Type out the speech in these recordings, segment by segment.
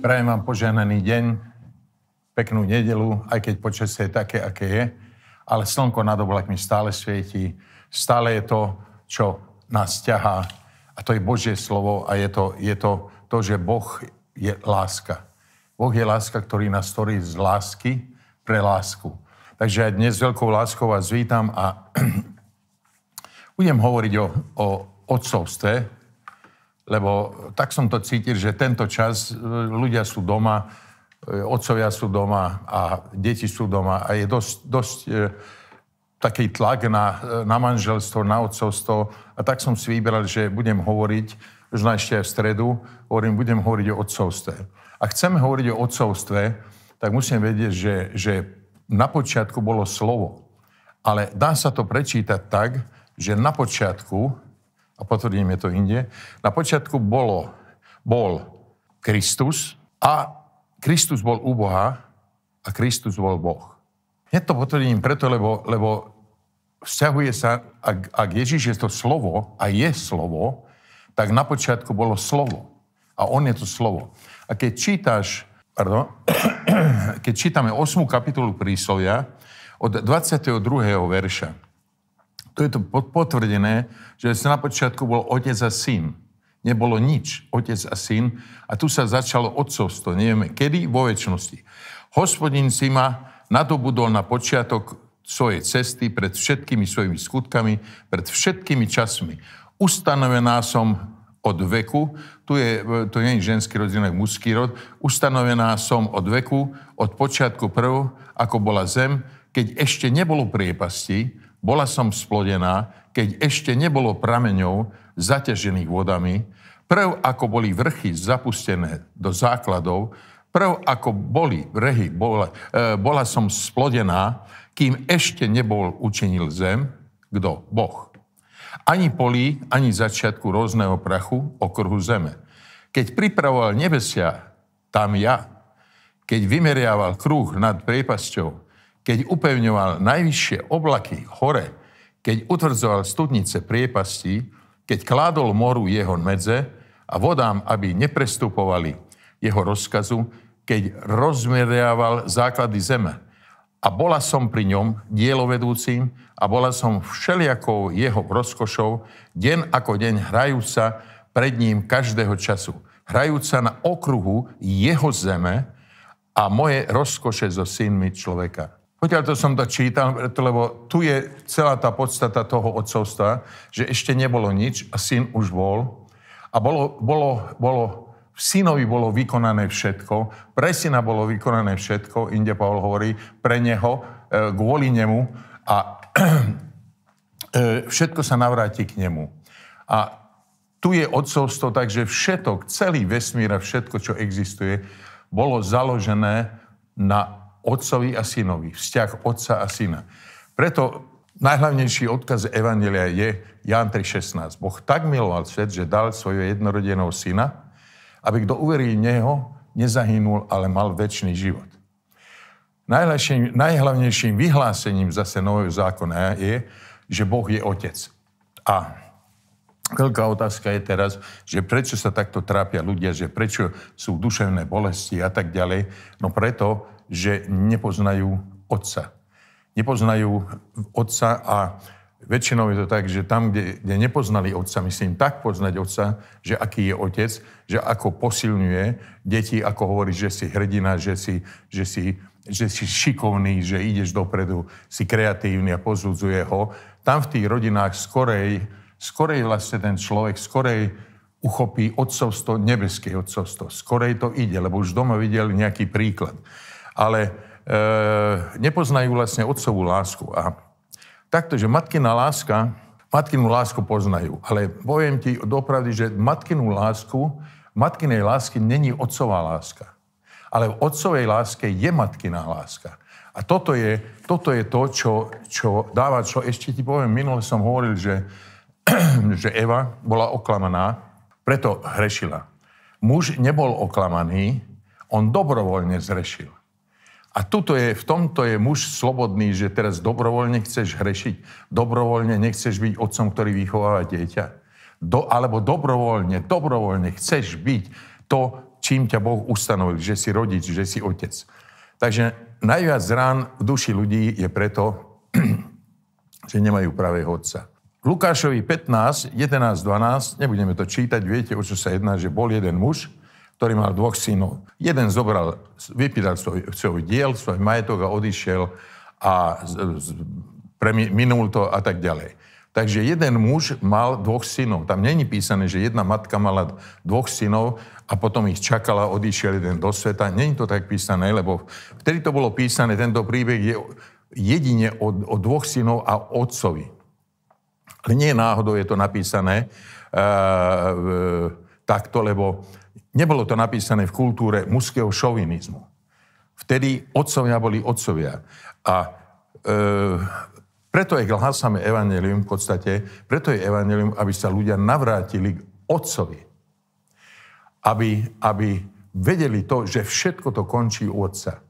Prajem vám požehnaný deň, peknú nedelu, aj keď počasie je také, aké je, ale slnko nad oblakmi stále svieti, stále je to, čo nás ťahá a to je Božie slovo a je to, je to to, že Boh je láska. Boh je láska, ktorý nás stvorí z lásky pre lásku. Takže aj dnes veľkou láskou vás vítam a budem hovoriť o, o odcovstve, lebo tak som to cítil, že tento čas e, ľudia sú doma, e, otcovia sú doma a deti sú doma a je dosť, dosť e, taký tlak na, na manželstvo, na otcovstvo a tak som si vyberal, že budem hovoriť, možno ešte aj v stredu, hovorím, budem hovoriť o otcovstve. A chceme hovoriť o otcovstve, tak musím vedieť, že, že na počiatku bolo slovo. Ale dá sa to prečítať tak, že na počiatku a potvrdíme to inde, na počiatku bolo, bol Kristus a Kristus bol u Boha a Kristus bol Boh. Hneď to potvrdím preto, lebo, lebo vzťahuje sa, ak, ak Ježiš je to slovo a je slovo, tak na počiatku bolo slovo. A on je to slovo. A keď čítaš, pardon, keď čítame 8. kapitolu príslovia od 22. verša, to je to potvrdené, že na počiatku bol otec a syn. Nebolo nič, otec a syn. A tu sa začalo otcovstvo. Nevieme kedy, vo väčšnosti. Hospodin si ma nadobudol na počiatok svojej cesty pred všetkými svojimi skutkami, pred všetkými časmi. Ustanovená som od veku, tu je, to nie je ženský rod, ale mužský rod, ustanovená som od veku, od počiatku prv, ako bola zem, keď ešte nebolo priepasti, bola som splodená, keď ešte nebolo prameňov zaťažených vodami, prv ako boli vrchy zapustené do základov, prv ako boli vrhy, bola, e, bola som splodená, kým ešte nebol učinil zem, kto? Boh. Ani polí, ani začiatku rôzneho prachu okruhu zeme. Keď pripravoval nebesia, tam ja. Keď vymeriaval kruh nad priepasťou, keď upevňoval najvyššie oblaky hore, keď utvrdzoval studnice priepastí, keď kládol moru jeho medze a vodám, aby neprestupovali jeho rozkazu, keď rozmeriaval základy zeme. A bola som pri ňom dielovedúcim a bola som všelijakou jeho rozkošou, deň ako deň hrajúca pred ním každého času. Hrajúca na okruhu jeho zeme a moje rozkoše so synmi človeka. Pokiaľ to som to čítal, lebo tu je celá tá podstata toho odcovstva, že ešte nebolo nič a syn už bol. A bolo, bolo, bolo, v synovi bolo vykonané všetko, pre syna bolo vykonané všetko, inde Pavel hovorí, pre neho, e, kvôli nemu a e, všetko sa navráti k nemu. A tu je odcovstvo, takže všetok, celý vesmír a všetko, čo existuje, bolo založené na otcovi a synovi, vzťah otca a syna. Preto najhlavnejší odkaz Evangelia je Ján 3.16. Boh tak miloval svet, že dal svojho jednorodeného syna, aby kto uverí Neho, nezahynul, ale mal väčší život. Najhlavnejším vyhlásením zase nového zákona je, že Boh je Otec. A veľká otázka je teraz, že prečo sa takto trápia ľudia, že prečo sú duševné bolesti a tak ďalej. No preto, že nepoznajú otca. Nepoznajú otca a väčšinou je to tak, že tam, kde, kde nepoznali otca, myslím tak poznať otca, že aký je otec, že ako posilňuje deti, ako hovorí, že si hrdina, že si, že si, že si šikovný, že ideš dopredu, si kreatívny a pozudzuje ho. Tam v tých rodinách skorej, skorej vlastne ten človek, skorej uchopí otcovstvo, nebeské otcovstvo. Skorej to ide, lebo už doma videl nejaký príklad ale e, nepoznajú vlastne otcovú lásku. A takto, že matkina láska, matkinu lásku poznajú, ale poviem ti dopravdy, že matkinu lásku, matkinej lásky není otcová láska. Ale v otcovej láske je matkina láska. A toto je, toto je to, čo, čo dáva, čo ešte ti poviem, minule som hovoril, že, že Eva bola oklamaná, preto hrešila. Muž nebol oklamaný, on dobrovoľne zrešil. A tuto je, v tomto je muž slobodný, že teraz dobrovoľne chceš hrešiť, dobrovoľne nechceš byť otcom, ktorý vychováva dieťa. Do, alebo dobrovoľne, dobrovoľne chceš byť to, čím ťa Boh ustanovil, že si rodič, že si otec. Takže najviac rán v duši ľudí je preto, že nemajú pravého otca. Lukášovi 15, 11, 12, nebudeme to čítať, viete, o čo sa jedná, že bol jeden muž, ktorý mal dvoch synov. Jeden zobral, vypýtal svoj, svoj diel, svoj majetok a odišiel a minul to a tak ďalej. Takže jeden muž mal dvoch synov. Tam není písané, že jedna matka mala dvoch synov a potom ich čakala, odišiel jeden do sveta. Není to tak písané, lebo vtedy to bolo písané, tento príbeh je jedine o, o dvoch synov a otcovi. Ale nie náhodou je to napísané uh, takto, lebo nebolo to napísané v kultúre mužského šovinizmu. Vtedy otcovia boli otcovia. A uh, preto je hlásame evanelium v podstate, preto je evanelium, aby sa ľudia navrátili k Otcovi. Aby, aby vedeli to, že všetko to končí u Otca.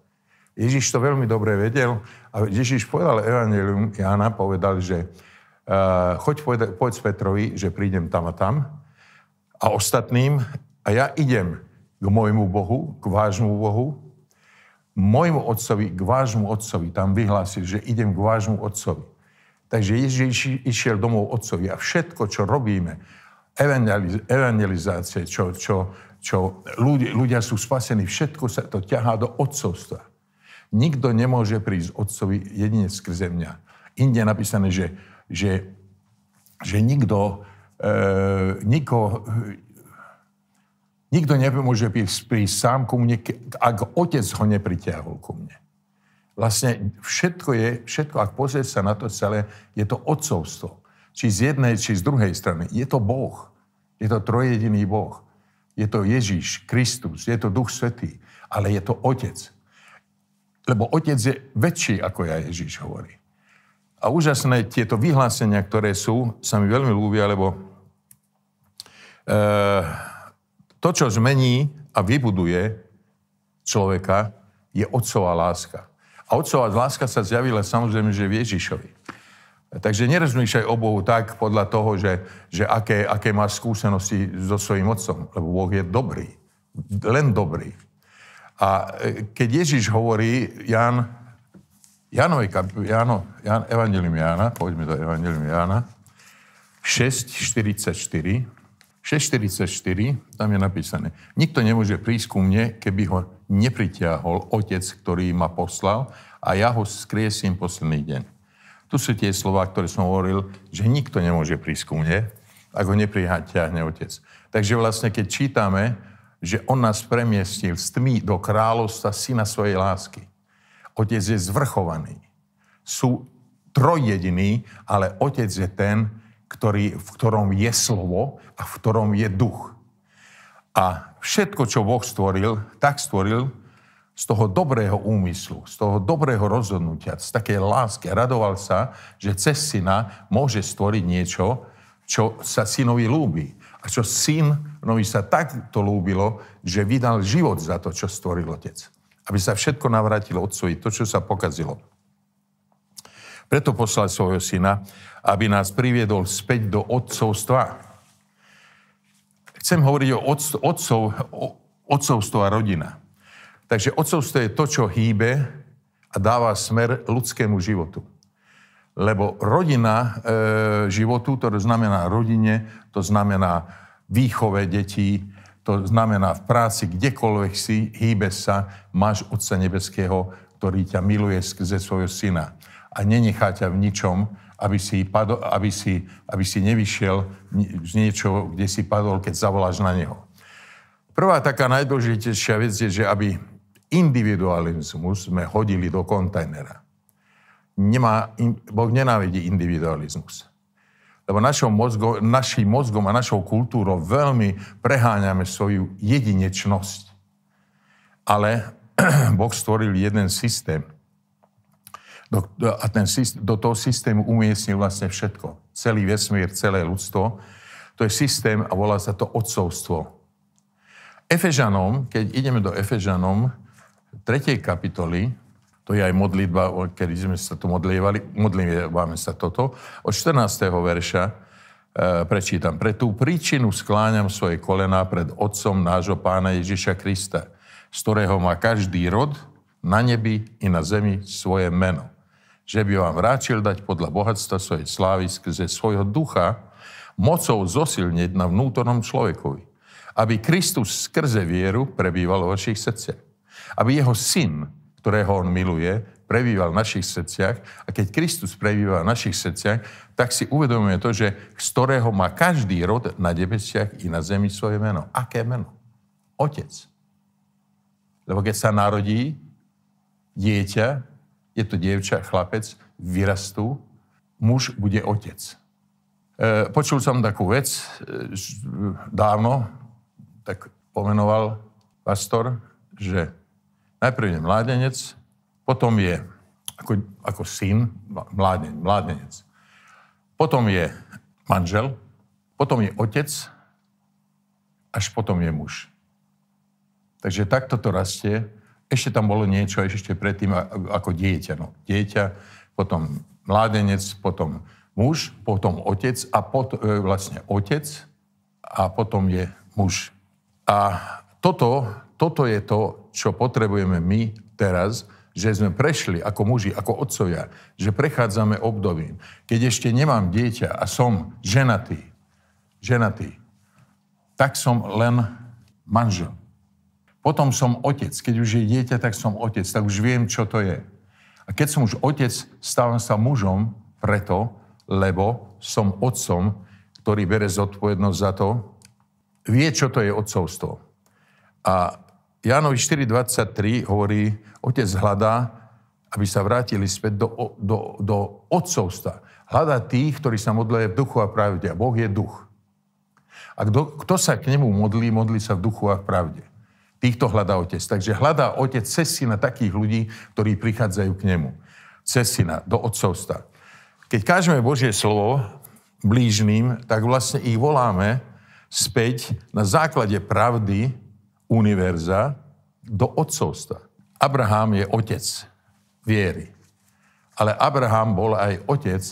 Ježiš to veľmi dobre vedel a Ježiš povedal evanelium, Jána povedal, že uh, choď povedať, povedz Petrovi, že prídem tam a tam a ostatným a ja idem k môjmu Bohu, k vášmu Bohu môjmu otcovi, k vášmu otcovi. Tam vyhlásil, že idem k vášmu otcovi. Takže Ježiš išiel domov otcovi a všetko, čo robíme, evangelizácie, čo, čo, čo ľudia, ľudia sú spasení, všetko sa to ťahá do otcovstva. Nikto nemôže prísť otcovi jedine skrze mňa. Inde je napísané, že, že, že nikto, e, niko, Nikto nemôže prísť sám ku mne, ak otec ho nepritiahol ku mne. Vlastne všetko je, všetko, ak pozrieť sa na to celé, je to otcovstvo. Či z jednej, či z druhej strany. Je to Boh. Je to trojediný Boh. Je to Ježíš, Kristus, je to Duch Svetý, ale je to Otec. Lebo Otec je väčší, ako ja Ježíš hovorí. A úžasné tieto vyhlásenia, ktoré sú, sa mi veľmi ľúbia, lebo e, to, čo zmení a vybuduje človeka, je otcová láska. A otcová láska sa zjavila samozrejme, že v Ježišovi. Takže nerozmýšľaj o Bohu tak podľa toho, že, že aké, aké máš skúsenosti so svojím otcom. Lebo Boh je dobrý. Len dobrý. A e, keď Ježiš hovorí, Jan, Janovi, Jano, Jan, Evangelium Jána, poďme do Evangelium Jána, 6.44, 6.44, tam je napísané, nikto nemôže prísť ku mne, keby ho nepritiahol otec, ktorý ma poslal a ja ho skriesím posledný deň. Tu sú tie slova, ktoré som hovoril, že nikto nemôže prísť ku mne, ak ho nepriťahne otec. Takže vlastne, keď čítame, že on nás premiestil z tmy do kráľovstva syna svojej lásky. Otec je zvrchovaný. Sú trojjediní, ale otec je ten, ktorý, v ktorom je slovo a v ktorom je duch. A všetko, čo Boh stvoril, tak stvoril z toho dobrého úmyslu, z toho dobrého rozhodnutia, z takej lásky. Radoval sa, že cez syna môže stvoriť niečo, čo sa synovi lúbi. A čo synovi sa tak to lúbilo, že vydal život za to, čo stvoril otec. Aby sa všetko navrátilo otcovi, to, čo sa pokazilo. Preto poslal svojho syna, aby nás priviedol späť do otcovstva. Chcem hovoriť o otcov, o otcovstvo a rodina. Takže otcovstvo je to, čo hýbe a dáva smer ľudskému životu. Lebo rodina e, životu, to znamená rodine, to znamená výchove detí, to znamená v práci, kdekoľvek si, hýbe sa, máš Otca Nebeského, ktorý ťa miluje skrze svojho syna a nenechá ťa v ničom, aby si, padol, aby si, aby si nevyšiel z niečoho, kde si padol, keď zavoláš na neho. Prvá taká najdôležitejšia vec je, že aby individualizmus sme hodili do kontajnera. Nemá, boh nenávidí individualizmus. Lebo našou mozgo, našim mozgom a našou kultúrou veľmi preháňame svoju jedinečnosť. Ale Boh stvoril jeden systém, do, a ten, do toho systému umiestnil vlastne všetko. Celý vesmír, celé ľudstvo. To je systém a volá sa to odcovstvo. Efežanom, keď ideme do Efežanom, 3. kapitoly, to je aj modlitba, kedy sme sa tu modlievali, modlívame sa toto, od 14. verša, prečítam. Pre tú príčinu skláňam svoje kolená pred Otcom nášho pána Ježiša Krista, z ktorého má každý rod na nebi i na zemi svoje meno. Že by vám vráčil dať podľa bohatstva svojej slávy skrze svojho ducha mocou zosilniť na vnútornom človekovi. Aby Kristus skrze vieru prebýval vo vašich srdciach. Aby jeho syn, ktorého on miluje, prebýval v našich srdciach a keď Kristus prebýva v našich srdciach, tak si uvedomuje to, že z ktorého má každý rod na nebesiach i na zemi svoje meno. Aké meno? Otec. Lebo keď sa narodí dieťa, je to dievča, chlapec, vyrastú, muž bude otec. E, počul som takú vec e, dávno, tak pomenoval pastor, že najprv je mládenec, potom je ako, ako syn, mláden, mládenec. Potom je manžel, potom je otec, až potom je muž. Takže takto to rastie. Ešte tam bolo niečo ešte predtým ako dieťa. No, dieťa, potom mládenec, potom muž, potom otec a pot, e, vlastne otec a potom je muž. A toto, toto je to, čo potrebujeme my teraz, že sme prešli ako muži, ako otcovia, že prechádzame obdobím. Keď ešte nemám dieťa a som ženatý, ženatý, tak som len manžel. Potom som otec. Keď už je dieťa, tak som otec. Tak už viem, čo to je. A keď som už otec, stávam sa mužom preto, lebo som otcom, ktorý bere zodpovednosť za to, vie, čo to je otcovstvo. A Jánovi 4.23 hovorí, otec hľadá, aby sa vrátili späť do, do, do otcovstva. Hľadá tých, ktorí sa modlia v duchu a pravde. A Boh je duch. A kto, kto sa k nemu modlí, modlí sa v duchu a v pravde. Týchto hľadá otec. Takže hľadá otec cez syna takých ľudí, ktorí prichádzajú k nemu. Cez syna, do otcovstva. Keď kážeme Božie slovo blížným, tak vlastne ich voláme späť na základe pravdy, univerza do otcovstva. Abraham je otec viery. Ale Abraham bol aj otec,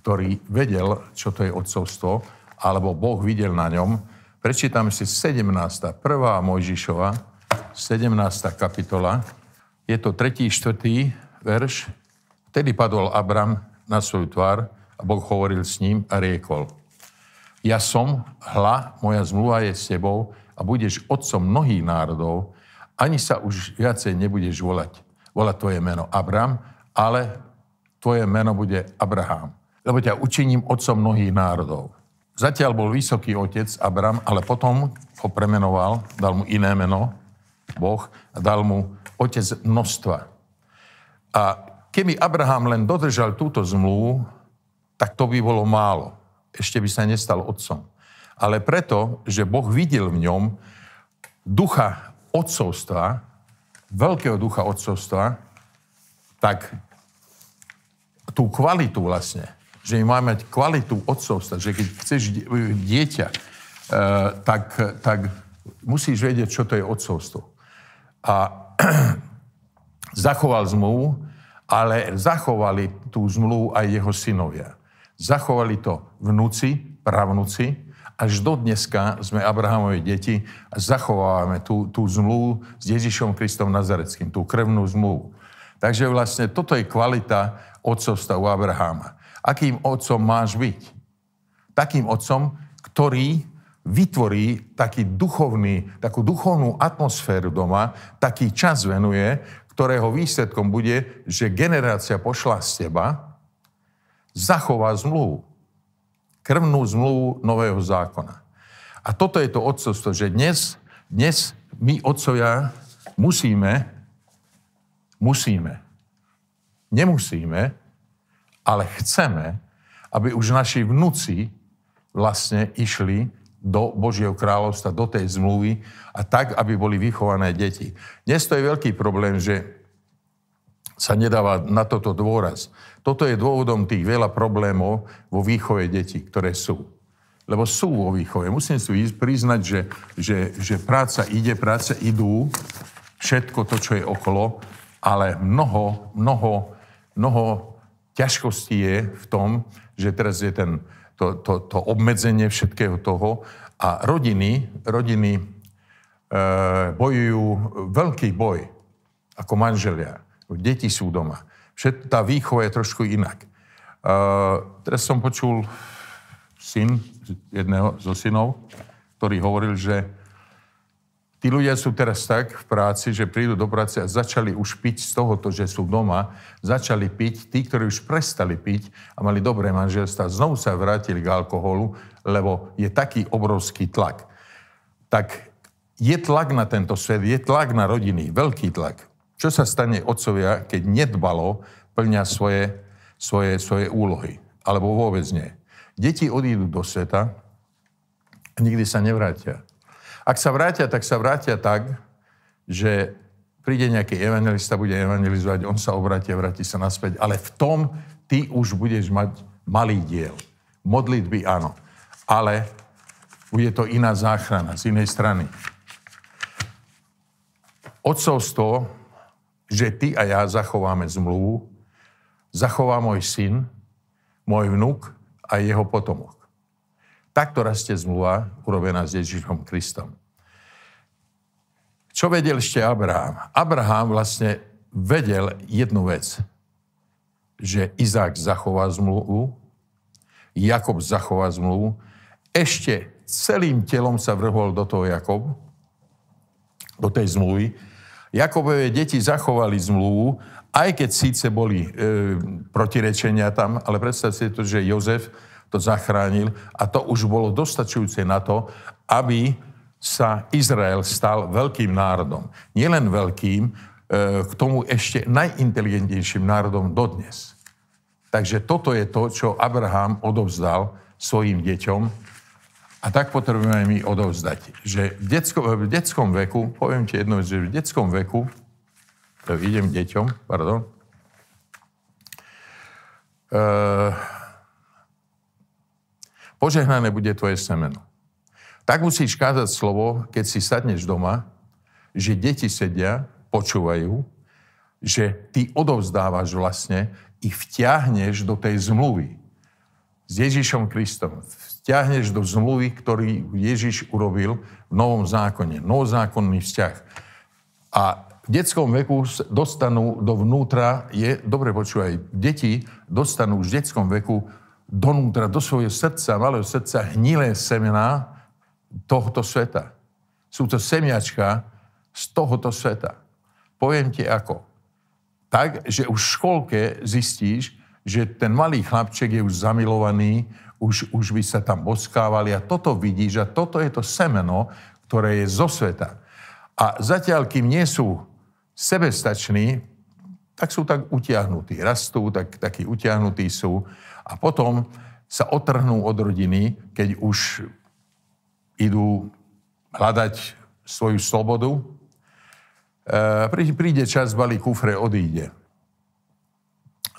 ktorý vedel, čo to je otcovstvo, alebo Boh videl na ňom. Prečítam si 17. 1. Mojžišova, 17. kapitola. Je to 3. 4. verš. Vtedy padol Abram na svoju tvár a Boh hovoril s ním a riekol. Ja som, hla, moja zmluva je s tebou, a budeš otcom mnohých národov, ani sa už viacej nebudeš volať, volať tvoje meno Abram, ale tvoje meno bude Abraham. Lebo ťa učiním otcom mnohých národov. Zatiaľ bol vysoký otec Abram, ale potom ho premenoval, dal mu iné meno, Boh, dal mu otec množstva. A keby Abraham len dodržal túto zmluvu, tak to by bolo málo. Ešte by sa nestal otcom ale preto, že Boh videl v ňom ducha odcovstva, veľkého ducha odcovstva, tak tú kvalitu vlastne, že má mať kvalitu odcovstva, že keď chceš dieťa, eh, tak, tak musíš vedieť, čo to je odcovstvo. A zachoval zmluvu, ale zachovali tú zmluvu aj jeho synovia. Zachovali to vnúci, pravnúci, až do dneska sme Abrahamovi deti a zachovávame tú, tú zmluvu s Ježišom Kristom Nazareckým, tú krvnú zmluvu. Takže vlastne toto je kvalita otcovstva u Abrahama. Akým otcom máš byť? Takým otcom, ktorý vytvorí taký duchovný, takú duchovnú atmosféru doma, taký čas venuje, ktorého výsledkom bude, že generácia pošla z teba, zachová zmluvu krvnú zmluvu nového zákona. A toto je to odcovstvo, že dnes, dnes my, otcovia, musíme, musíme, nemusíme, ale chceme, aby už naši vnúci vlastne išli do Božieho kráľovstva, do tej zmluvy a tak, aby boli vychované deti. Dnes to je veľký problém, že sa nedáva na toto dôraz. Toto je dôvodom tých veľa problémov vo výchove detí, ktoré sú. Lebo sú vo výchove. Musím si priznať, že, že, že práca ide, práce idú, všetko to, čo je okolo, ale mnoho, mnoho, mnoho ťažkostí je v tom, že teraz je ten to, to, to obmedzenie všetkého toho. A rodiny, rodiny e, bojujú veľký boj ako manželia. Deti sú doma. Všet, tá výchova je trošku inak. E, teraz som počul syn jedného zo synov, ktorý hovoril, že Tí ľudia sú teraz tak v práci, že prídu do práce a začali už piť z tohoto, že sú doma, začali piť. Tí, ktorí už prestali piť a mali dobré manželstva, znovu sa vrátili k alkoholu, lebo je taký obrovský tlak. Tak je tlak na tento svet, je tlak na rodiny, veľký tlak. Čo sa stane otcovia, keď nedbalo plňa svoje, svoje, svoje úlohy? Alebo vôbec nie. Deti odídu do sveta a nikdy sa nevrátia. Ak sa vrátia, tak sa vrátia tak, že príde nejaký evangelista, bude evangelizovať, on sa obráti a vráti sa naspäť. Ale v tom ty už budeš mať malý diel. Modlitby áno. Ale bude to iná záchrana z inej strany. Otcovstvo, že ty a ja zachováme zmluvu, zachová môj syn, môj vnuk a jeho potomok. Takto rastie zmluva urobená s Ježišom Kristom. Čo vedel ešte Abraham? Abraham vlastne vedel jednu vec, že Izák zachová zmluvu, Jakob zachová zmluvu, ešte celým telom sa vrhol do toho Jakob, do tej zmluvy. Jakobové deti zachovali zmluvu, aj keď síce boli e, protirečenia tam, ale predstavte si to, že Jozef to zachránil a to už bolo dostačujúce na to, aby sa Izrael stal veľkým národom. Nielen veľkým, e, k tomu ešte najinteligentnejším národom dodnes. Takže toto je to, čo Abraham odovzdal svojim deťom a tak potrebujeme my odovzdať. Že v, detsko, v detskom veku, poviem ti jednu vec, že v detskom veku, to idem deťom, pardon, uh, Požehnané bude tvoje semeno. Tak musíš kázať slovo, keď si sadneš doma, že deti sedia, počúvajú, že ty odovzdávaš vlastne, ich vtiahneš do tej zmluvy s Ježišom Kristom. Vtiahneš do zmluvy, ktorý Ježiš urobil v Novom zákone. Novozákonný vzťah. A v detskom veku dostanú dovnútra, je, dobre počúvaj, deti dostanú už v detskom veku donútra, do svojho srdca, malého srdca, hnilé semená tohoto sveta. Sú to semiačka z tohoto sveta. Poviem ti ako. Tak, že už v školke zistíš, že ten malý chlapček je už zamilovaný, už, už by sa tam boskávali a toto vidíš a toto je to semeno, ktoré je zo sveta. A zatiaľ, kým nie sú sebestační, tak sú tak utiahnutí. Rastú, tak, takí utiahnutí sú a potom sa otrhnú od rodiny, keď už idú hľadať svoju slobodu. E, príde čas, balí kufre, odíde.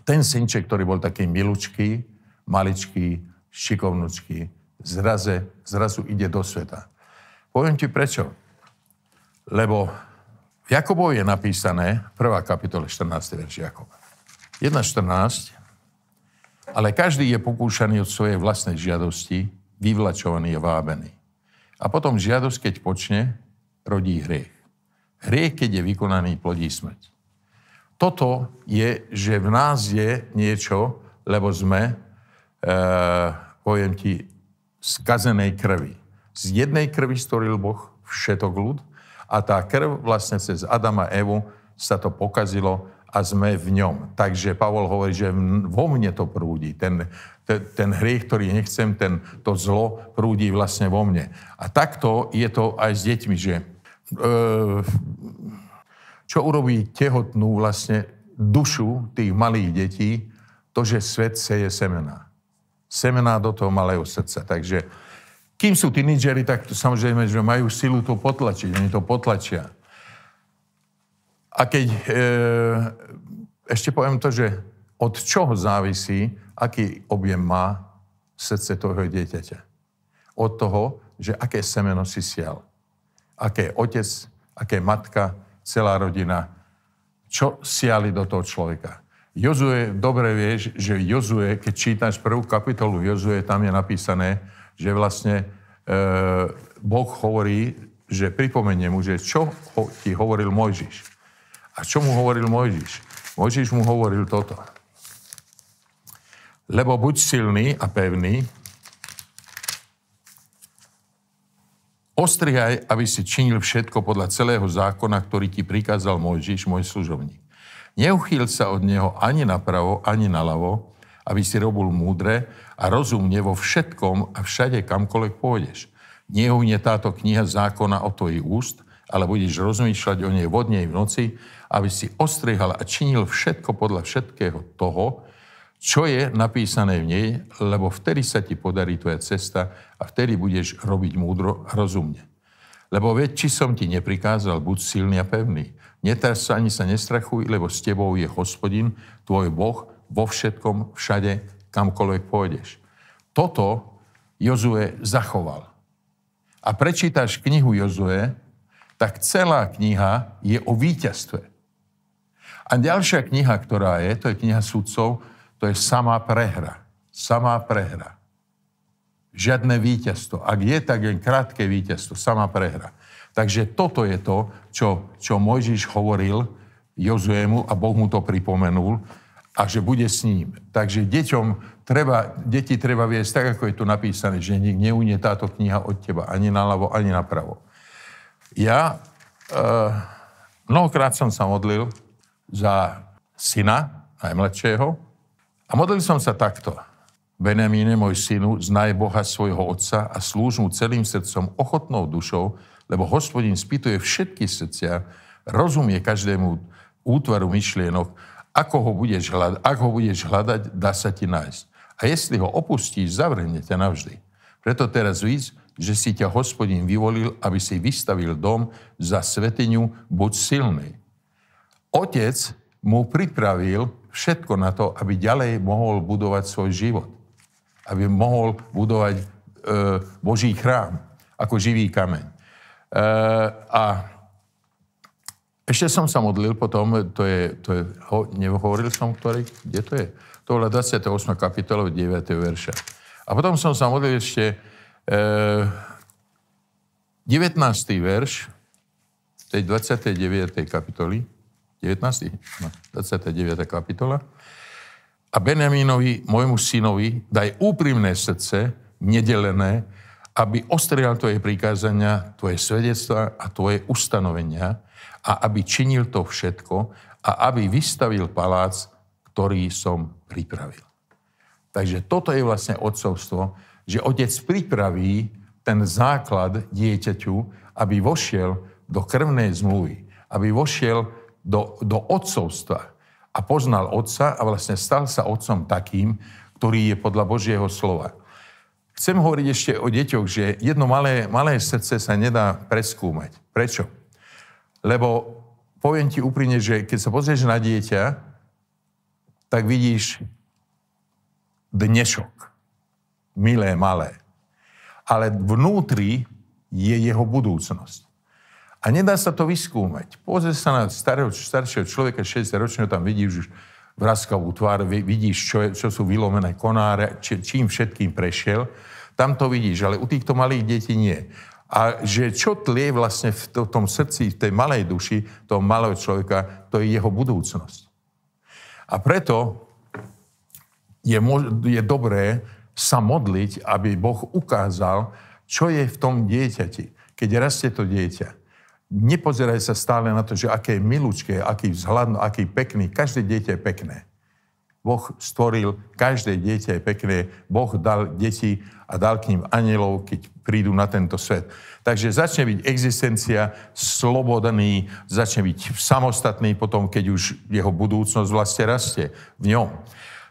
Ten synček, ktorý bol taký milučký, maličký, šikovnučký, zraze, zrazu ide do sveta. Poviem ti prečo. Lebo v Jakobovi je napísané, prvá kapitola, 14. verš Jakoba. 1.14. Ale každý je pokúšaný od svojej vlastnej žiadosti, vyvlačovaný a vábený. A potom žiadosť, keď počne, rodí hriech. Hriech, keď je vykonaný, plodí smrť. Toto je, že v nás je niečo, lebo sme, e, poviem ti, skazenej krvi. Z jednej krvi stvoril Boh všetok ľud a tá krv vlastne cez Adama a Evu sa to pokazilo a sme v ňom. Takže Pavol hovorí, že vo mne to prúdi. Ten, ten, ten hriech, ktorý nechcem, ten, to zlo prúdi vlastne vo mne. A takto je to aj s deťmi, že e, čo urobí tehotnú vlastne dušu tých malých detí, to, že svet seje semená. Semená do toho malého srdca. Takže kým sú tínidžeri, tak to samozrejme, že majú silu to potlačiť. Oni to potlačia. A keď e, ešte poviem to, že od čoho závisí, aký objem má srdce toho dieťaťa. Od toho, že aké semeno si sial. Aké otec, aké matka, celá rodina, čo siali do toho človeka. Jozue, dobre vieš, že Jozue, keď čítaš prvú kapitolu Jozue, tam je napísané, že vlastne e, Boh hovorí, že pripomenie mu, že čo ho, ti hovoril Mojžiš. A čo mu hovoril Mojžiš? Mojžiš mu hovoril toto. Lebo buď silný a pevný, ostrihaj, aby si činil všetko podľa celého zákona, ktorý ti prikázal Mojžiš, môj služovník. Neuchýl sa od neho ani napravo, ani naľavo, aby si robil múdre a rozumne vo všetkom a všade, kamkoľvek pôjdeš. Neuhne táto kniha zákona o tvojich úst, ale budeš rozmýšľať o nej vodne v noci, aby si ostrihal a činil všetko podľa všetkého toho, čo je napísané v nej, lebo vtedy sa ti podarí tvoja cesta a vtedy budeš robiť múdro a rozumne. Lebo veď, či som ti neprikázal, buď silný a pevný. Netás sa ani sa nestrachuj, lebo s tebou je hospodin, tvoj Boh, vo všetkom, všade, kamkoľvek pôjdeš. Toto Jozue zachoval. A prečítaš knihu Jozue, tak celá kniha je o víťazstve. A ďalšia kniha, ktorá je, to je kniha sudcov, to je samá prehra. Samá prehra. Žiadne víťazstvo. Ak je, tak len krátke víťazstvo. Samá prehra. Takže toto je to, čo, čo Mojžiš hovoril Jozuému a Boh mu to pripomenul a že bude s ním. Takže deťom treba, deti treba viesť tak, ako je tu napísané, že nik neunie táto kniha od teba ani naľavo, ani napravo. Ja e, mnohokrát som sa modlil za syna, najmladšieho, a modlil som sa takto. Benjamíne, môj synu, znaj Boha svojho otca a slúž mu celým srdcom, ochotnou dušou, lebo hospodin spýtuje všetky srdcia, rozumie každému útvaru myšlienok, ako ho budeš hľadať, ak ho budeš hľadať, dá sa ti nájsť. A jestli ho opustíš, zavrhne ťa navždy. Preto teraz víc, že si ťa hospodin vyvolil, aby si vystavil dom za sveteniu, buď silný. Otec mu pripravil všetko na to, aby ďalej mohol budovať svoj život. Aby mohol budovať e, Boží chrám ako živý kameň. Eh, a ešte som sa modlil potom, to je, to je ho, nehovoril som, ktorý, kde to je? To bola 28. kapitola, 9. verša. A potom som sa modlil ešte e, 19. verš tej 29. kapitoly, 19. No, 29. kapitola. A Benjamínovi, môjmu synovi, daj úprimné srdce, nedelené, aby ostrihal tvoje prikázania, tvoje svedectva a tvoje ustanovenia a aby činil to všetko a aby vystavil palác, ktorý som pripravil. Takže toto je vlastne odcovstvo, že otec pripraví ten základ dieťaťu, aby vošiel do krvnej zmluvy, aby vošiel do, do otcovstva a poznal otca a vlastne stal sa otcom takým, ktorý je podľa Božieho slova. Chcem hovoriť ešte o deťoch, že jedno malé, malé srdce sa nedá preskúmať. Prečo? Lebo poviem ti úprimne, že keď sa pozrieš na dieťa, tak vidíš dnešok. Milé, malé. Ale vnútri je jeho budúcnosť. A nedá sa to vyskúmať. Pozrieš sa na starého, staršieho človeka, 60 ročného, tam vidíš už vraskavú tvár, vidíš, čo, je, čo sú vylomené konáre, či, čím všetkým prešiel. Tam to vidíš, ale u týchto malých detí nie. A že čo tlie vlastne v tom srdci, v tej malej duši toho malého človeka, to je jeho budúcnosť. A preto je, je dobré sa modliť, aby Boh ukázal, čo je v tom dieťati, keď rastie to dieťa nepozeraj sa stále na to, že aké je milúčké, aký vzhľadno, aký pekný. Každé dieťa je pekné. Boh stvoril, každé dieťa je pekné. Boh dal deti a dal k ním anielov, keď prídu na tento svet. Takže začne byť existencia slobodný, začne byť samostatný potom, keď už jeho budúcnosť vlastne rastie v ňom.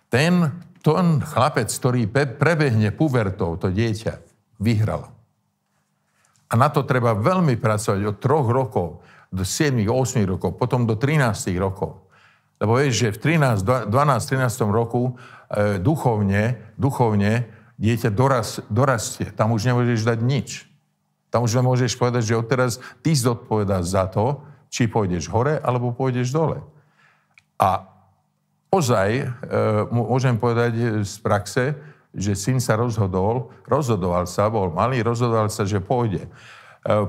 Ten, ten chlapec, ktorý prebehne pubertou, to dieťa, vyhral. A na to treba veľmi pracovať od troch rokov do 7, 8 rokov, potom do 13 rokov. Lebo vieš, že v 13, 12, 13 roku e, duchovne, duchovne dieťa doraz, dorastie. Tam už nemôžeš dať nič. Tam už môžeš povedať, že odteraz ty zodpovedáš za to, či pôjdeš hore, alebo pôjdeš dole. A ozaj e, môžem povedať z praxe, že syn sa rozhodol, rozhodoval sa, bol malý, rozhodoval sa, že pôjde. E,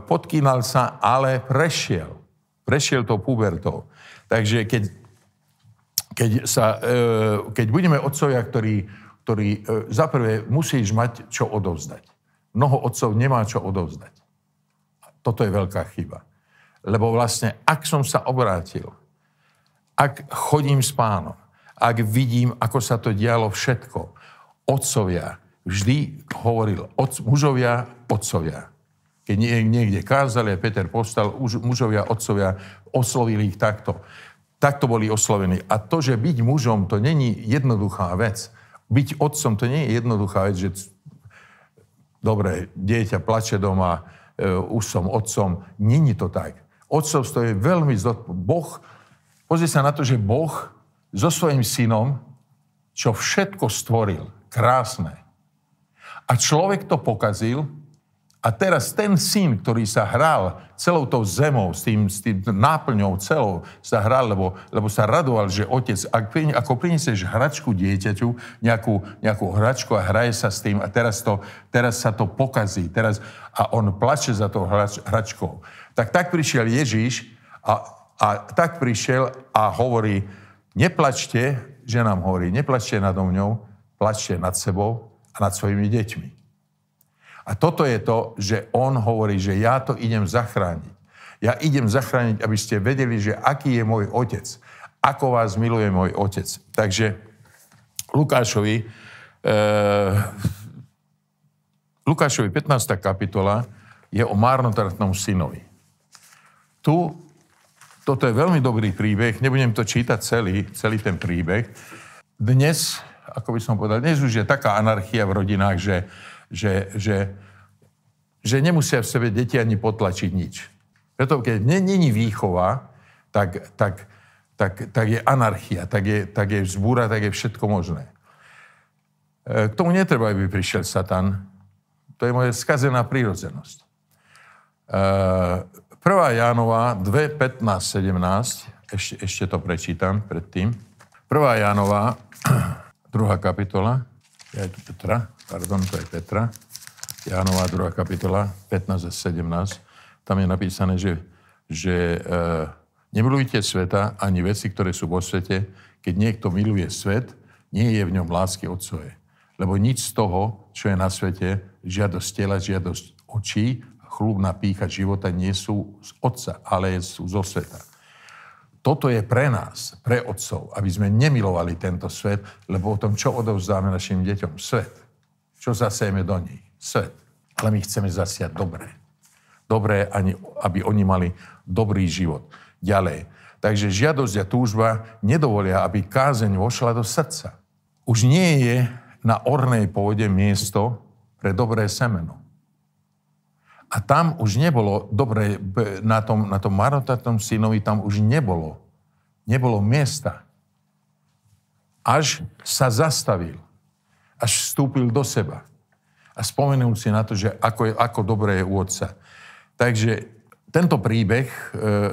podkýnal sa, ale prešiel. Prešiel to pubertou. Takže keď, keď, sa, e, keď budeme otcovia, ktorí, ktorí za prvé musíš mať čo odovzdať. Mnoho otcov nemá čo odovzdať. Toto je veľká chyba. Lebo vlastne, ak som sa obrátil, ak chodím s pánom, ak vidím, ako sa to dialo všetko, otcovia, vždy hovoril, otc, mužovia, otcovia. Keď niekde kázali a Peter postal, mužovia, otcovia, oslovili ich takto. Takto boli oslovení. A to, že byť mužom, to není jednoduchá vec. Byť otcom, to nie je jednoduchá vec, že dobre, dieťa plače doma, e, už som otcom. Není to tak. Otcovstvo je veľmi zodpovedné. Boh, pozri sa na to, že Boh so svojím synom, čo všetko stvoril, krásne. A človek to pokazil a teraz ten syn, ktorý sa hral celou tou zemou, s tým, s tým náplňou celou sa hral, lebo, lebo sa radoval, že otec, ak, ako prinesieš hračku dieťaťu, nejakú, nejakú hračku a hraje sa s tým a teraz, to, teraz sa to pokazí, teraz, a on plače za tou hrač, hračkou. Tak tak prišiel Ježíš a, a tak prišiel a hovorí, neplačte, že nám hovorí, neplačte nad mňou, plačte nad sebou a nad svojimi deťmi. A toto je to, že on hovorí, že ja to idem zachrániť. Ja idem zachrániť, aby ste vedeli, že aký je môj otec. Ako vás miluje môj otec. Takže Lukášovi, e, Lukášovi 15. kapitola je o márnotratnom synovi. Tu, toto je veľmi dobrý príbeh, nebudem to čítať celý, celý ten príbeh. Dnes, ako by som povedal, dnes už je taká anarchia v rodinách, že že, že, že nemusia v sebe deti ani potlačiť nič. Preto keď není výchova, tak, tak, tak, tak je anarchia, tak je, tak je vzbúra, tak je všetko možné. E, k tomu netreba, aby prišiel Satan. To je moje skazená prírodzenosť. 1. E, Jánova 2, 15, 17, ešte, ešte to prečítam predtým. 1. Jánova, 2. kapitola, je tu Petra, pardon, to je Petra, Jánová 2. kapitola, 15 a 17, tam je napísané, že, že e, nemilujte sveta ani veci, ktoré sú vo svete. Keď niekto miluje svet, nie je v ňom lásky Otcovej. Lebo nič z toho, čo je na svete, žiadosť tela, žiadosť očí, chlubná pícha života nie sú z Otca, ale sú zo sveta. Toto je pre nás, pre otcov, aby sme nemilovali tento svet, lebo o tom, čo odovzdáme našim deťom? Svet. Čo zasejeme do nich? Svet. Ale my chceme zasiať dobré. Dobré, aby oni mali dobrý život. Ďalej. Takže žiadosť a túžba nedovolia, aby kázeň vošla do srdca. Už nie je na ornej pôde miesto pre dobré semeno. A tam už nebolo, dobre, na tom, na tom marotatnom synovi tam už nebolo, nebolo miesta. Až sa zastavil, až vstúpil do seba a spomenul si na to, že ako, je, ako dobré je u otca. Takže tento príbeh e,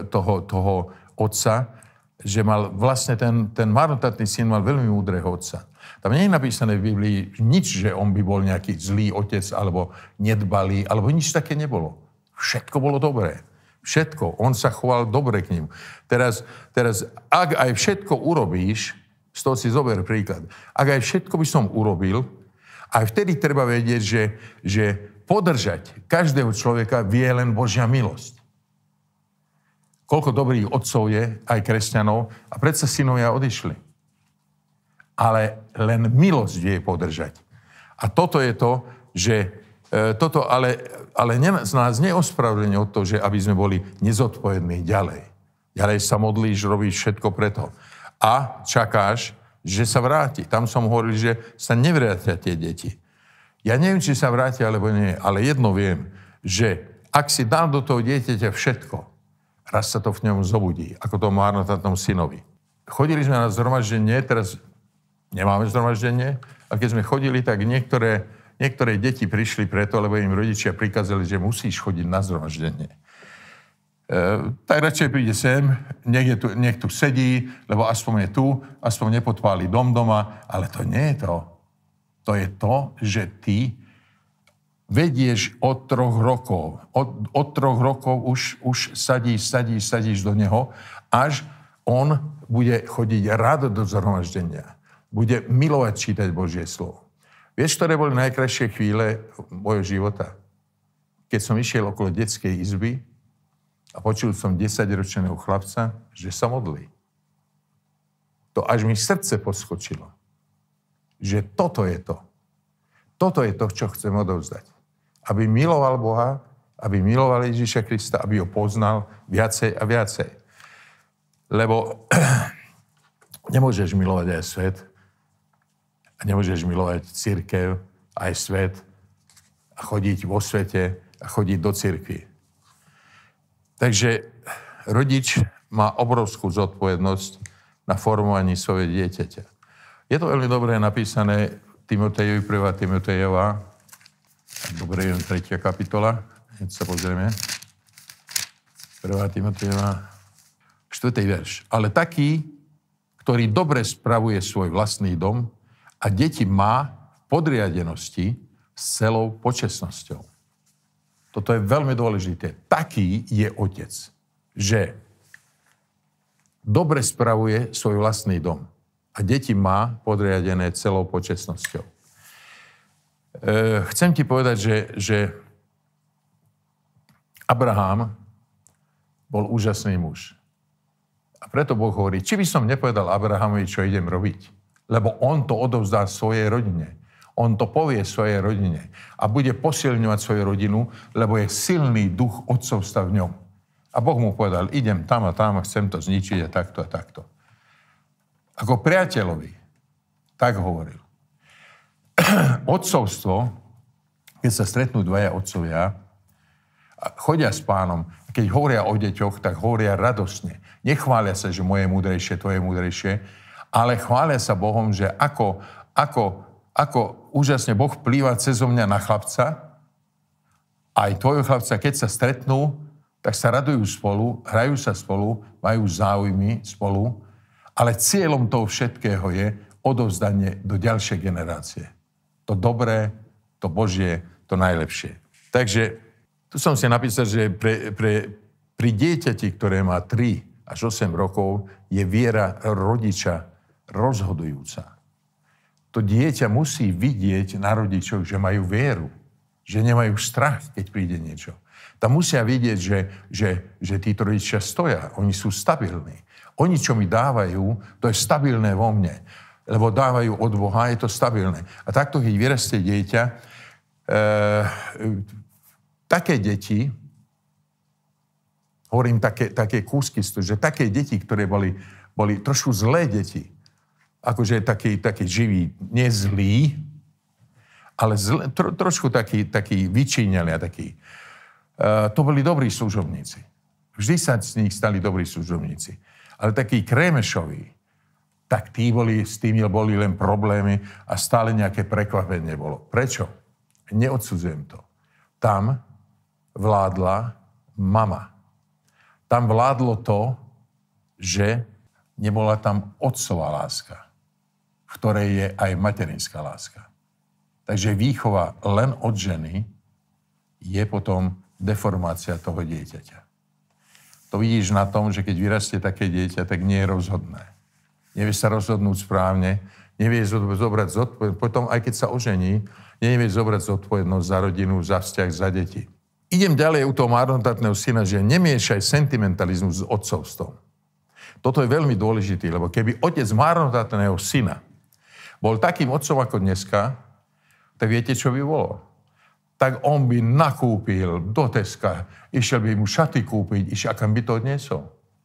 toho, toho otca, že mal vlastne ten, ten marnotatný syn mal veľmi múdreho otca. Tam nie je napísané v Biblii nič, že on by bol nejaký zlý otec, alebo nedbalý, alebo nič také nebolo. Všetko bolo dobré. Všetko. On sa choval dobre k ním. Teraz, teraz ak aj všetko urobíš, z toho si zober príklad, ak aj všetko by som urobil, aj vtedy treba vedieť, že, že podržať každého človeka vie len Božia milosť. Koľko dobrých otcov je, aj kresťanov, a predsa synovia odišli ale len milosť vie podržať. A toto je to, že e, toto ale, ale ne, z nás neospravedlenie o to, že aby sme boli nezodpovední ďalej. Ďalej sa modlíš, robíš všetko preto. A čakáš, že sa vráti. Tam som hovoril, že sa nevrátia tie deti. Ja neviem, či sa vrátia, alebo nie, ale jedno viem, že ak si dal do toho dieťaťa všetko, raz sa to v ňom zobudí, ako to márnotatnom synovi. Chodili sme na zhromaždenie, teraz nemáme zhromaždenie. A keď sme chodili, tak niektoré, niektoré deti prišli preto, lebo im rodičia prikázali, že musíš chodiť na zhromaždenie. tak radšej príde sem, je tu, nech tu sedí, lebo aspoň je tu, aspoň nepodpáli dom doma, ale to nie je to. To je to, že ty vedieš od troch rokov. Od, od troch rokov už, už sadíš, sadíš, sadíš do neho, až on bude chodiť rád do zhromaždenia. Bude milovať čítať Božie slovo. Vieš, ktoré boli najkrajšie chvíle mojho života? Keď som išiel okolo detskej izby a počul som 10-ročného chlapca, že sa modlí. To až mi srdce poskočilo. Že toto je to. Toto je to, čo chcem odovzdať aby miloval Boha, aby miloval Ježíša Krista, aby ho poznal viacej a viacej. Lebo nemôžeš milovať aj svet, a nemôžeš milovať církev, aj svet, a chodiť vo svete, a chodiť do církvy. Takže rodič má obrovskú zodpovednosť na formovaní svojho dieťaťa. Je to veľmi dobre napísané Timotejovi, 1. Timotejova, Dobre, jen tretia kapitola. Hneď sa pozrieme. 1. Timotejova, 4. verš. Ale taký, ktorý dobre spravuje svoj vlastný dom a deti má v podriadenosti s celou počesnosťou. Toto je veľmi dôležité. Taký je otec, že dobre spravuje svoj vlastný dom a deti má podriadené celou počesnosťou. E, chcem ti povedať, že, že Abraham bol úžasný muž. A preto Boh hovorí, či by som nepovedal Abrahamovi, čo idem robiť. Lebo on to odovzdá svojej rodine. On to povie svojej rodine. A bude posilňovať svoju rodinu, lebo je silný duch otcovstva v ňom. A Boh mu povedal, idem tam a tam a chcem to zničiť a takto a takto. Ako priateľovi. Tak hovoril. Otcovstvo, keď sa stretnú dvaja otcovia, chodia s pánom, keď hovoria o deťoch, tak hovoria radosne. Nechvália sa, že moje je múdrejšie, tvoje je múdrejšie, ale chvália sa Bohom, že ako, ako, ako úžasne Boh vplýva cez mňa na chlapca, aj tvojho chlapca, keď sa stretnú, tak sa radujú spolu, hrajú sa spolu, majú záujmy spolu, ale cieľom toho všetkého je odovzdanie do ďalšej generácie to dobré, to Božie, to najlepšie. Takže tu som si napísal, že pre, pre, pri dieťati, ktoré má 3 až 8 rokov, je viera rodiča rozhodujúca. To dieťa musí vidieť na rodičoch, že majú vieru, že nemajú strach, keď príde niečo. Tam musia vidieť, že, že, že títo rodičia stoja, oni sú stabilní. Oni, čo mi dávajú, to je stabilné vo mne lebo dávajú od Boha, je to stabilné. A takto, keď vyrastie dieťa, e, také deti, hovorím také, také kúsky, že také deti, ktoré boli, boli trošku zlé deti, akože taký, taký živý, nezlý, ale zle, tro, trošku taký, taký vyčíňali a taký. E, to boli dobrí služobníci. Vždy sa z nich stali dobrí služobníci. Ale takí krémešoví, tak tí boli, s tými boli len problémy a stále nejaké prekvapenie bolo. Prečo? Neodsudzujem to. Tam vládla mama. Tam vládlo to, že nebola tam otcová láska, v ktorej je aj materinská láska. Takže výchova len od ženy je potom deformácia toho dieťaťa. To vidíš na tom, že keď vyrastie také dieťa, tak nie je rozhodné nevie sa rozhodnúť správne, nevie zobrať zodpovednosť, potom aj keď sa ožení, nevie zobrať zodpovednosť za rodinu, za vzťah, za deti. Idem ďalej u toho marnotratného syna, že nemiešaj sentimentalizmus s otcovstvom. Toto je veľmi dôležité, lebo keby otec marnotratného syna bol takým otcom ako dneska, tak viete, čo by bolo? Tak on by nakúpil do Teska, išiel by mu šaty kúpiť, išiel, akam by to odniesol?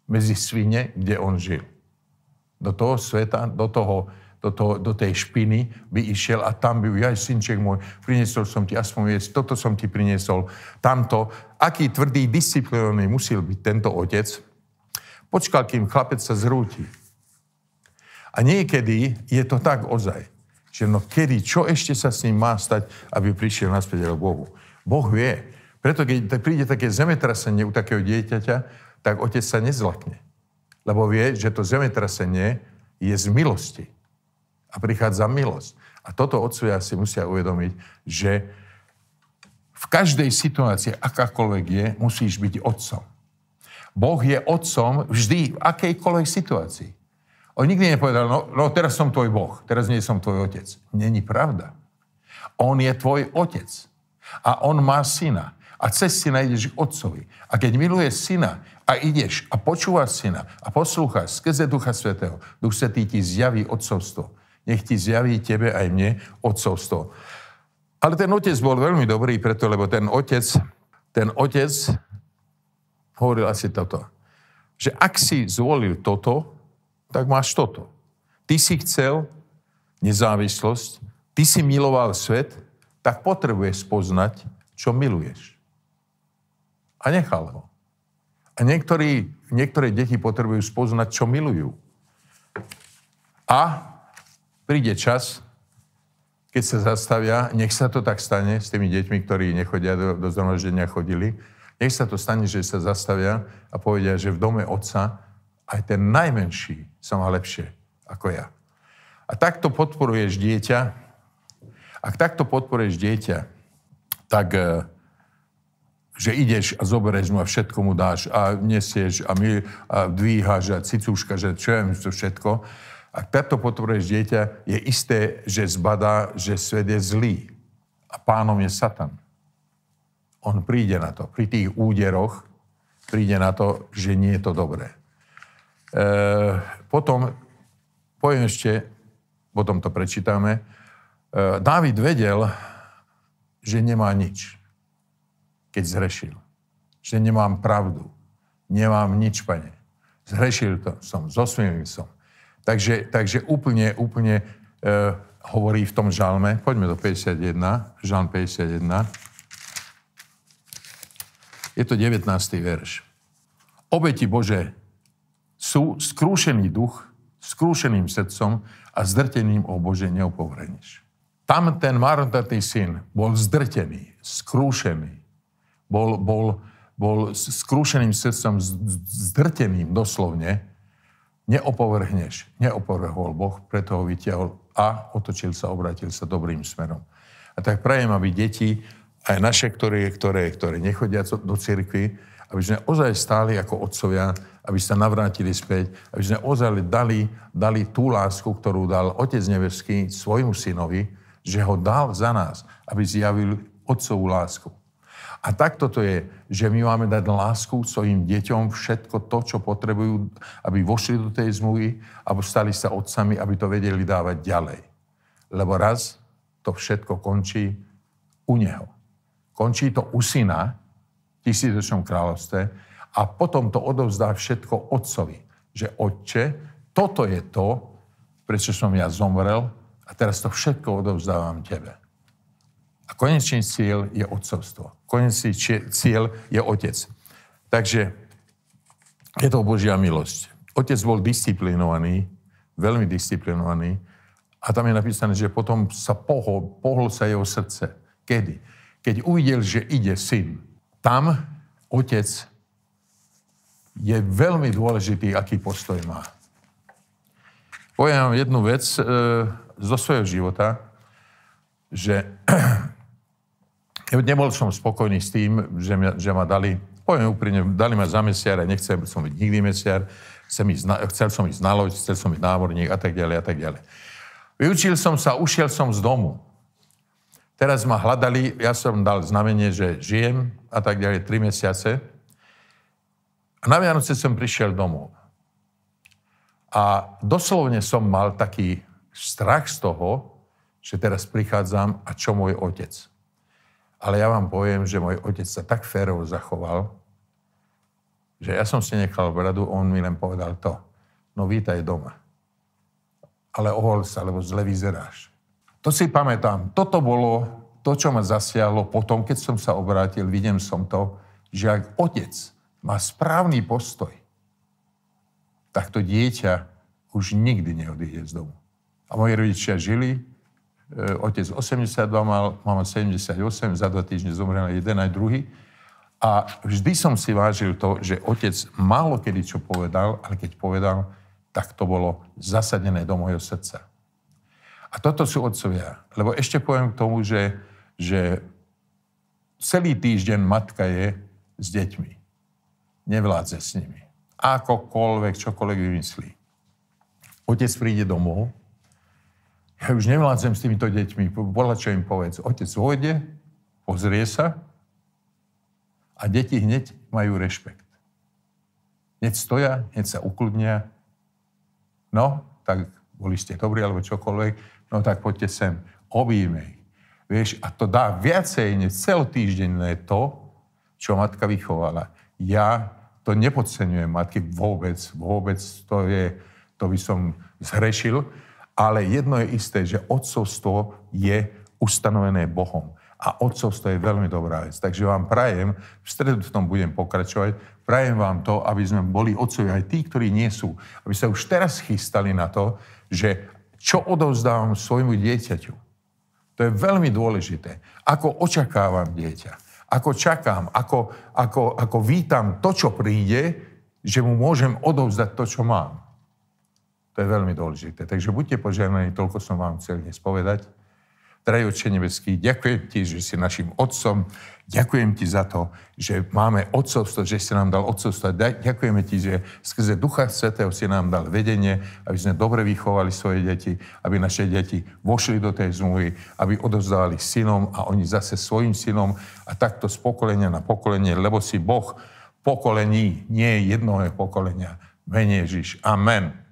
Medzi svine, kde on žil do toho sveta, do, toho, do, toho, do tej špiny by išiel a tam by, ja synček môj, priniesol som ti aspoň jesť, toto som ti priniesol, tamto. Aký tvrdý, disciplinovaný musel byť tento otec. Počkal, kým chlapec sa zrúti. A niekedy je to tak ozaj, že no kedy, čo ešte sa s ním má stať, aby prišiel naspäť k Bohu. Boh vie, Preto, keď príde také zemetrasenie u takého dieťaťa, tak otec sa nezlakne. Lebo vie, že to zemetrasenie je z milosti. A prichádza milosť. A toto otcovia si musia uvedomiť, že v každej situácii, akákoľvek je, musíš byť otcom. Boh je otcom vždy v akejkoľvek situácii. On nikdy nepovedal, no, no teraz som tvoj Boh, teraz nie som tvoj otec. Není pravda. On je tvoj otec. A on má syna. A cez syna ideš k otcovi. A keď miluješ syna a ideš a počúvaš syna a poslúchaš skrze Ducha Svetého, Duch Svetý ti zjaví otcovstvo. Nech ti zjaví tebe aj mne otcovstvo. Ale ten otec bol veľmi dobrý preto, lebo ten otec, ten otec hovoril asi toto, že ak si zvolil toto, tak máš toto. Ty si chcel nezávislosť, ty si miloval svet, tak potrebuješ poznať, čo miluješ. A nechal ho. A niektorí, niektoré deti potrebujú spoznať, čo milujú. A príde čas, keď sa zastavia, nech sa to tak stane s tými deťmi, ktorí nechodia do, do zhromaždenia, chodili, nech sa to stane, že sa zastavia a povedia, že v dome otca aj ten najmenší sa má lepšie ako ja. A takto podporuješ dieťa. Ak takto podporuješ dieťa, tak e, že ideš a zoberieš mu a všetko mu dáš a nesieš a, my, a dvíhaš a cicúška, že čo je to všetko, ak takto potvoruješ dieťa, je isté, že zbadá, že svet je zlý. A pánom je Satan. On príde na to. Pri tých úderoch príde na to, že nie je to dobré. E, potom, poviem ešte, potom to prečítame, e, Dávid vedel, že nemá nič, keď zrešil. Že nemám pravdu. Nemám nič, pane. Zhrešil to som, zosmielil som. Takže, takže úplne, úplne e, hovorí v tom žalme, poďme do 51, žalm 51. Je to 19. verš. Obeti Bože sú skrúšený duch, skrúšeným srdcom a zdrteným, o Bože, neopovreniš. Tam ten marnotratný syn bol zdrtený, skrúšený. Bol, bol, bol skrúšeným srdcom, zdrteným doslovne, neopovrhneš. Neopovrhol Boh, preto ho vytiahol a otočil sa, obrátil sa dobrým smerom. A tak prajem, aby deti, aj naše, ktoré, ktoré, ktoré nechodia do cirkvi, aby sme ozaj stáli ako otcovia, aby sa navrátili späť, aby sme ozaj dali, dali tú lásku, ktorú dal Otec Nebeský svojmu synovi, že ho dal za nás, aby zjavil otcovú lásku. A takto to je, že my máme dať lásku svojim deťom, všetko to, čo potrebujú, aby vošli do tej zmluvy, aby stali sa otcami, aby to vedeli dávať ďalej. Lebo raz to všetko končí u neho. Končí to u syna, v tisícočnom kráľovstve, a potom to odovzdá všetko otcovi. Že otče, toto je to, prečo som ja zomrel a teraz to všetko odovzdávam tebe. Konečný cieľ je otcovstvo. Konečný cieľ je otec. Takže je to Božia milosť. Otec bol disciplinovaný, veľmi disciplinovaný a tam je napísané, že potom sa pohol, pohol sa jeho srdce. Kedy? Keď uvidel, že ide syn. Tam otec je veľmi dôležitý, aký postoj má. Poviem vám jednu vec e, zo svojho života, že Nebol som spokojný s tým, že, ma, že ma dali, poviem úprimne, dali ma za mesiar a nechcel som byť nikdy mesiar, chcel, ísť chcel som ísť na loď, chcel som byť námorník a tak ďalej a tak ďalej. Vyučil som sa, ušiel som z domu. Teraz ma hľadali, ja som dal znamenie, že žijem a tak ďalej, tri mesiace. A na Vianoce som prišiel domov. A doslovne som mal taký strach z toho, že teraz prichádzam a čo môj otec. Ale ja vám poviem, že môj otec sa tak férovo zachoval, že ja som si nechal bradu, on mi len povedal to. No vítaj doma. Ale ohol sa, lebo zle vyzeráš. To si pamätám. Toto bolo to, čo ma zasiahlo potom, keď som sa obrátil, vidím som to, že ak otec má správny postoj, tak to dieťa už nikdy neodíde z domu. A moji rodičia žili, otec 82 mal, mama 78, za dva týždne zomrel jeden aj druhý. A vždy som si vážil to, že otec málo kedy čo povedal, ale keď povedal, tak to bolo zasadené do mojho srdca. A toto sú otcovia. Lebo ešte poviem k tomu, že, že celý týždeň matka je s deťmi. Nevládze s nimi. Akokoľvek, čokoľvek vymyslí. Otec príde domov, ja už nevládzem s týmito deťmi, bola čo im povedz. Otec vojde, pozrie sa a deti hneď majú rešpekt. Hneď stoja, hneď sa ukludnia. No, tak boli ste dobrí, alebo čokoľvek, no tak poďte sem, objímej. Vieš, a to dá viacej než celotýždenné to, čo matka vychovala. Ja to nepodceňujem matky vôbec, vôbec, to je, to by som zhrešil, ale jedno je isté, že odcovstvo je ustanovené Bohom. A otcovstvo je veľmi dobrá vec. Takže vám prajem, v stredu v tom budem pokračovať, prajem vám to, aby sme boli otcovi aj tí, ktorí nie sú. Aby sa už teraz chystali na to, že čo odovzdávam svojmu dieťaťu. To je veľmi dôležité. Ako očakávam dieťa. Ako čakám, ako, ako, ako vítam to, čo príde, že mu môžem odovzdať to, čo mám. To je veľmi dôležité. Takže buďte požiadaní, toľko som vám chcel dnes povedať. Drahý Otče nebeský, ďakujem Ti, že si našim Otcom. Ďakujem Ti za to, že máme Otcovstvo, že si nám dal Otcovstvo. Ďakujeme Ti, že skrze Ducha Svetého si nám dal vedenie, aby sme dobre vychovali svoje deti, aby naše deti vošli do tej zmluvy, aby odovzdávali synom a oni zase svojim synom a takto z pokolenia na pokolenie, lebo si Boh pokolení, nie jednoho pokolenia. Menej Ježiš. Amen.